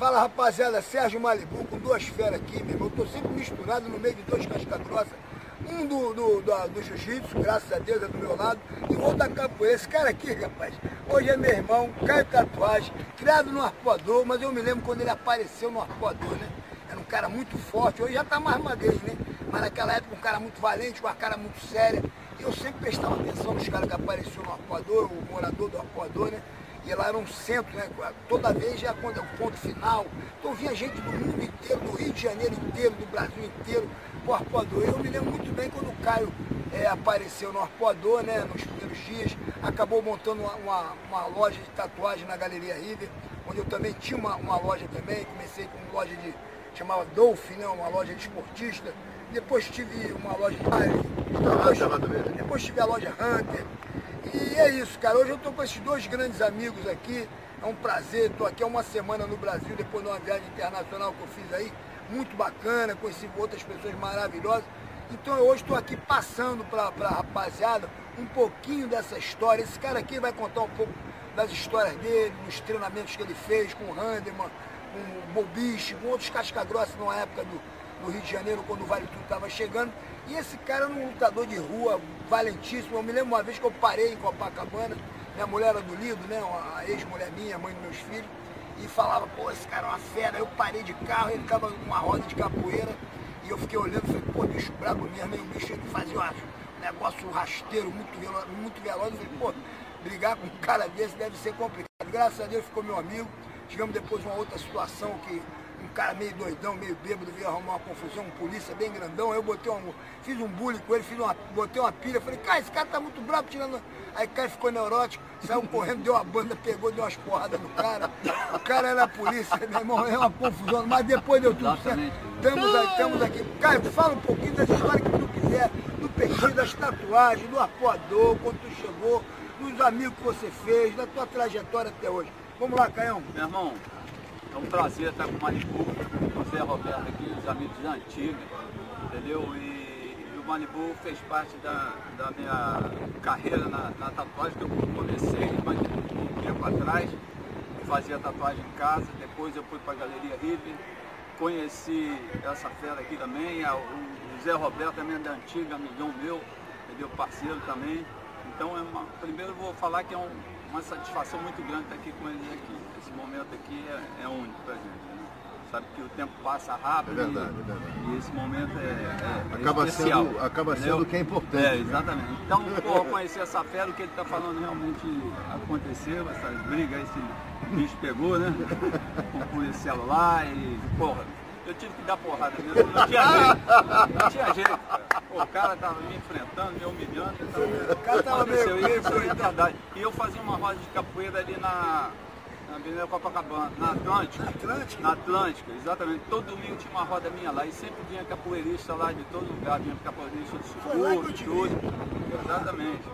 Fala rapaziada, Sérgio Malibu com duas feras aqui, meu irmão. Eu tô sempre misturado no meio de dois casca grossa. Um do, do, do, do jiu-jitsu, graças a Deus, é do meu lado, e o outro da capoeira. Esse cara aqui, rapaz, hoje é meu irmão, Caio Tatuagem, criado no arpoador, mas eu me lembro quando ele apareceu no arpoador, né? Era um cara muito forte, hoje já tá mais magrinho, né? Mas naquela época um cara muito valente, uma cara muito séria. Eu sempre prestava atenção nos caras que apareciam no arpoador, o morador do arpoador, né? E lá era um centro, né? Toda vez já quando é o ponto final. Então vinha gente do mundo inteiro, do Rio de Janeiro inteiro, do Brasil inteiro, pro arpoador. Eu me lembro muito bem quando o Caio é, apareceu no arpoador, né? Nos primeiros dias, acabou montando uma, uma, uma, loja de tatuagem na Galeria River, onde eu também tinha uma, uma loja também, comecei com uma loja de. chamava Dolphin, né? Uma loja de esportista. Depois tive uma loja de. Depois, depois tive a loja Hunter. E é isso, cara. Hoje eu estou com esses dois grandes amigos aqui. É um prazer, estou aqui há uma semana no Brasil, depois de uma viagem internacional que eu fiz aí. Muito bacana, conheci outras pessoas maravilhosas. Então eu hoje estou aqui passando para a rapaziada um pouquinho dessa história. Esse cara aqui vai contar um pouco das histórias dele, dos treinamentos que ele fez com o Handeman, com o Bobiche, com outros casca-grossa na época do, no Rio de Janeiro, quando o Vale Tudo estava chegando. E esse cara era um lutador de rua, valentíssimo. Eu me lembro uma vez que eu parei em Copacabana, minha mulher era do Lido, né? Uma ex-mulher minha, mãe dos meus filhos, e falava, pô, esse cara é uma fera. Eu parei de carro, ele ficava numa roda de capoeira, e eu fiquei olhando e falei, pô, bicho brabo mesmo, hein? O bicho ele fazia um negócio rasteiro, muito veloz, muito veloz. Eu falei, pô, brigar com um cara desse deve ser complicado. Graças a Deus ficou meu amigo. Tivemos depois uma outra situação que um cara meio doidão, meio bêbado, veio arrumar uma confusão, um polícia bem grandão, eu botei um, fiz um bullying com ele, fiz uma, botei uma pilha, falei, cara, esse cara tá muito bravo tirando. Aí o cara ficou neurótico, saiu correndo, deu uma banda, pegou, deu umas porradas no cara. O cara era a polícia, meu irmão, é uma confusão, mas depois deu tudo certo. Estamos aqui, estamos aqui. Caio, fala um pouquinho dessa história que tu quiser, do peixe, das tatuagens, do arpoador, quando tu chegou, dos amigos que você fez, da tua trajetória até hoje. Vamos lá, Caião. Meu irmão, é um prazer estar com o Malibu, com o Zé Roberto aqui, os amigos da antiga, entendeu? E, e, o Malibu fez parte da, da minha carreira na, na, tatuagem, que eu comecei um tempo atrás, fazia tatuagem em casa, depois eu fui para a Galeria River, conheci essa fera aqui também, o, o Zé Roberto também é da antiga, amigão meu, entendeu? Parceiro também. Então, é uma, primeiro eu vou falar que é um, uma satisfação muito grande estar aqui com eles aqui. Esse momento aqui é, é único para a gente. Né? Sabe que o tempo passa rápido. É verdade, e, é verdade. E esse momento é, é, acaba especial. Sendo, acaba sendo o que é importante. É, exatamente. Então, pô, conhecer essa fera, o que ele está falando realmente aconteceu, essas brigas, esse bicho pegou, né? Com o policial lá e, porra, eu tive que dar porrada mesmo, não tinha jeito. Não tinha jeito. O cara tava me enfrentando, me humilhando. Então, o cara tava meio isso, foi verdade. E eu fazia uma roda de capoeira ali na, na Avenida Copacabana, na Atlântica. Atlântica? Na Atlântica, exatamente. Todo domingo tinha uma roda minha lá e sempre vinha capoeirista lá de todo lugar, vinha capoeirista de sucuro, de tudo. Exatamente.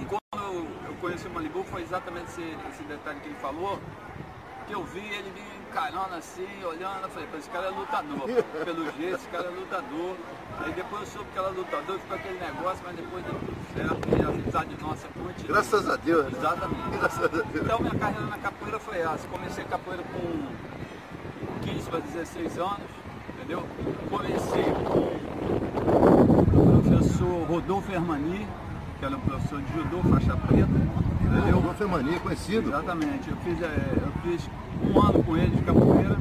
E quando eu, eu conheci o Malibu foi exatamente esse, esse detalhe que ele falou, que eu vi ele me encarando assim, olhando, eu falei, esse cara é lutador. Pelo jeito, esse cara é lutador. Aí depois eu soube que era lutador, ficou aquele negócio, mas depois deu tudo certo e a amizade nossa continua. Graças a Deus. Né? Exatamente. Graças a Deus. Então minha carreira na capoeira foi essa. Comecei capoeira com 15 para 16 anos, entendeu? Comecei com o professor Rodolfo Hermani, que era um professor de judô, faixa preta. Entendeu? Rodolfo Hermani, conhecido. Exatamente. Eu fiz, é, eu fiz um ano com ele de capoeira.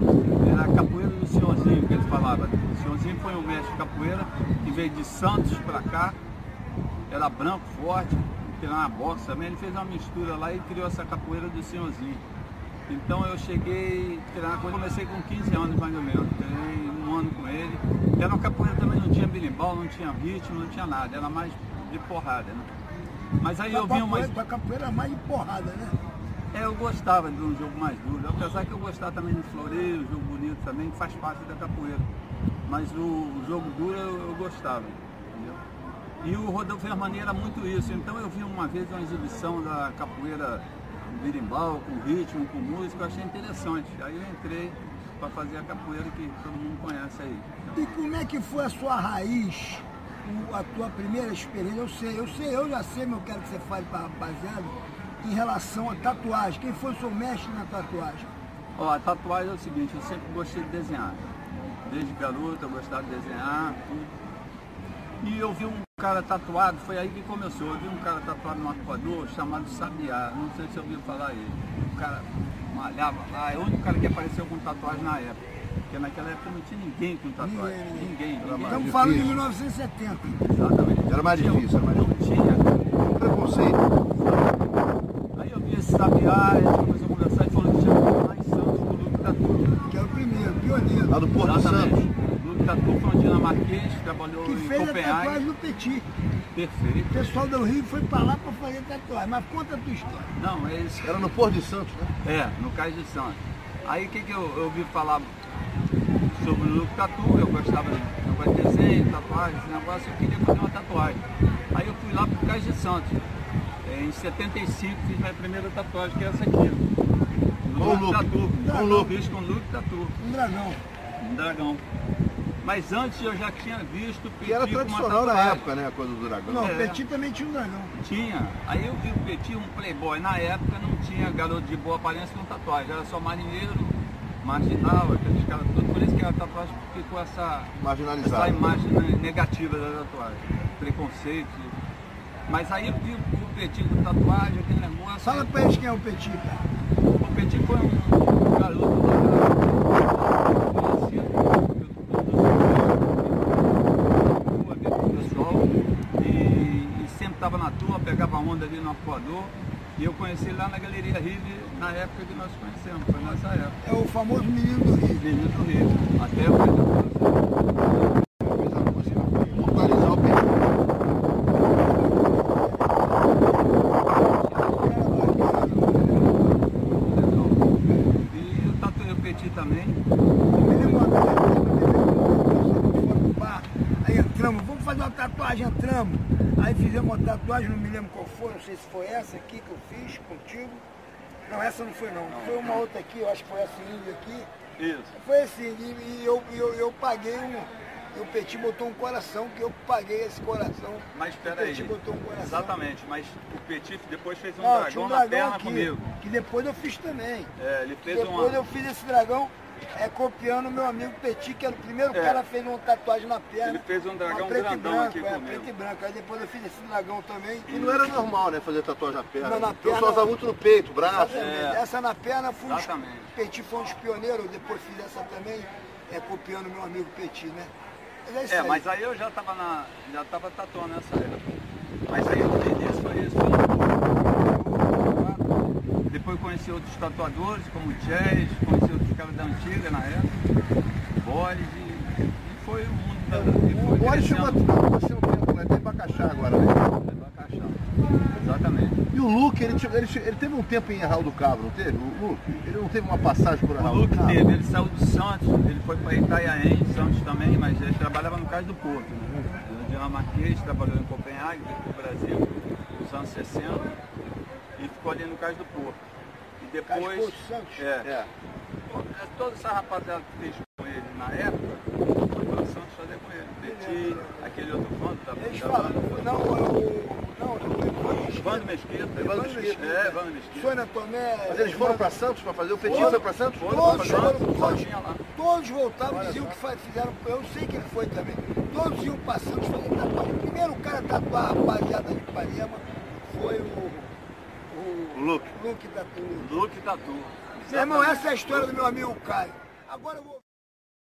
Era a capoeira do senhorzinho que eles falavam. O senhorzinho foi um mestre de capoeira que veio de Santos para cá. Era branco, forte, na boxe também. Ele fez uma mistura lá e criou essa capoeira do senhorzinho. Então eu cheguei, comecei com 15 anos mais ou menos, treinei um ano com ele. Era uma capoeira também, não tinha berimbau, não tinha ritmo, não tinha nada, era mais de porrada, né? Mas aí eu vi uma. A capoeira é mais de porrada, né? Eu gostava de um jogo mais duro, apesar que eu gostava também de floreio, jogo bonito também, que faz parte da capoeira. Mas o, jogo duro eu, eu gostava, entendeu? E o Rodolfo Hermani era muito isso, então eu vi uma vez uma exibição da capoeira birimbau, com ritmo, com música, eu achei interessante. Aí eu entrei para fazer a capoeira que todo mundo conhece aí. E como é que foi a sua raiz, a tua primeira experiência? Eu sei, eu sei, eu já sei, mas eu quero que você fale para rapaziada em relação à tatuagem. Quem foi o seu mestre na tatuagem? Ó, a tatuagem é o seguinte, eu sempre gostei de desenhar. Desde garoto eu gostava de desenhar, tudo. E eu vi um cara tatuado, foi aí que começou. Eu vi um cara tatuado no arcoador chamado Sabiá. Não sei se você ouviu falar aí. O cara malhava lá, é o único cara que apareceu com tatuagem na época. Porque naquela época não tinha ninguém com tatuagem. Ninguém, Ninguém, ninguém. Estamos difícil. falando de 1970. Exatamente. Era mais difícil, era mais Não tinha. Preconceito. Aí eu vi esse Sabiá, começou a conversar e falou que tinha lá em Santos, o Luke Tatu. Que era o primeiro, pioneiro. Lá do Porto de Exatamente. Santos. O Luke Tatu foi um dinamarquês, trabalhou Que em fez a tatuagem Copenhague. no Petit. O Perfeito. pessoal do Rio foi pra lá pra fazer tatuagem. Mas conta a tua história. Não, é isso. Era no Porto de Santos, né? É, no Cais de Santos. Aí o que, que eu, eu ouvi falar sobre o Luke Tatu, eu gostava de negócio de desenho, tatuagem, esse negócio, eu queria fazer uma tatuagem. Aí eu fui lá pro Cais de Santos. É, Em 75 fiz minha primeira tatuagem, que é essa aqui. ó. Com Luke. Tatu. Com Luke. Fiz com Luke Tatu. Um dragão. Um dragão. Mas antes eu já tinha visto o Que era Petit tradicional na época, né? A coisa do dragão. Não, É. o Petit também tinha um dragão. Tinha. Aí eu vi o Petit, um playboy. Na época não tinha garoto de boa aparência com tatuagem. Era só marinheiro, marginal, aqueles caras todos. Por isso que a tatuagem ficou essa, essa Marginalizado. imagem negativa da tatuagem. Preconceito. Mas aí eu vi o Petit com tatuagem, aquele negócio. Fala pra eles quem é o Petit, cara. O Petit foi um garoto sempre estava na turma, pegava onda ali no arcoador. E eu conheci lá na Galeria Rive na época que nós conhecemos, foi nessa época. É o famoso menino do Rio. Menino do Rio. Até eu fiz Fez a música Imortalizar o Pedro. E eu tatuei o Petit também. Eu me lembro uma vez, eu me lembro, nós fomos no bar, Aí entramos, vamos fazer uma tatuagem, entramos. Aí fizemos uma tatuagem, não me lembro qual foi, não sei se foi essa aqui que eu fiz contigo. Não, essa não foi não. Foi uma outra aqui, eu acho que foi essa índia aqui. Isso. Foi assim, e, e eu, eu, eu paguei um. E o Petit botou um coração, que eu paguei esse coração. Mas o espera aí. Petit botou um coração. Exatamente, mas o Petit depois fez um Não, dragão um na dragão perna aqui, comigo. que depois eu fiz também. É, ele fez depois uma. eu fiz esse dragão é, copiando o meu amigo Petit, que era o primeiro É. cara que fez uma tatuagem na perna. Ele fez um dragão e grandão branco, aqui é, comigo. preto e branco. Aí depois eu fiz esse dragão também. E não era normal, né? Fazer tatuagem na perna. Não, na O pessoal perna- usava muito no peito, braço. É. Essa na perna fui Exatamente. Petit foi um dos pioneiros, eu depois fiz essa também, é, copiando o meu amigo Petit, né? Mas é isso É, aí. mas aí eu já tava na. já tava tatuando nessa época. Mas aí o início foi isso. Foi... Depois conheci outros tatuadores, como o Chess, conheci outros caras da antiga na época, Boris, e, e foi o mundo da. O Boris chegou a você um tempo, né? Tem Bacaxá agora, né? Abacaxi. Exatamente. E o Luke, ele, ele, ele teve um tempo em Arraial do Cabo, não teve? O Luke, ele não teve uma passagem por O Luke do Cabo? teve, ele saiu do Santos, ele foi para Itaiaém, Santos também, mas ele trabalhava no Cais do Porto. Né? Ele é dinamarquês, trabalhou em Copenhague, veio para o Brasil nos anos 60 e ficou ali no Cais do Porto. Depois. Santos? É, É. toda essa rapaziada que fez com ele na época, foi para o Santos fazer com ele. Petit, aquele outro bando da Eles da falam, foi- não, é o. Não, não Evandro Mesquita. Evandro Mesquita. É, Evandro Mesquita. Sônia Tomé. Mas eles foram para Santos para fazer? O Petit foi para Santos? Todos foram, Santos, todos, tinha lá. todos voltavam e diziam que fizeram. Eu sei que ele foi também. Todos iam passando, fazer tatuagem. O primeiro cara a tatuar a rapaziada de Ipanema foi o. Luke. Luke Tatu. Luke Tatu. Meu irmão, essa é a história do meu amigo Caio. Agora eu vou.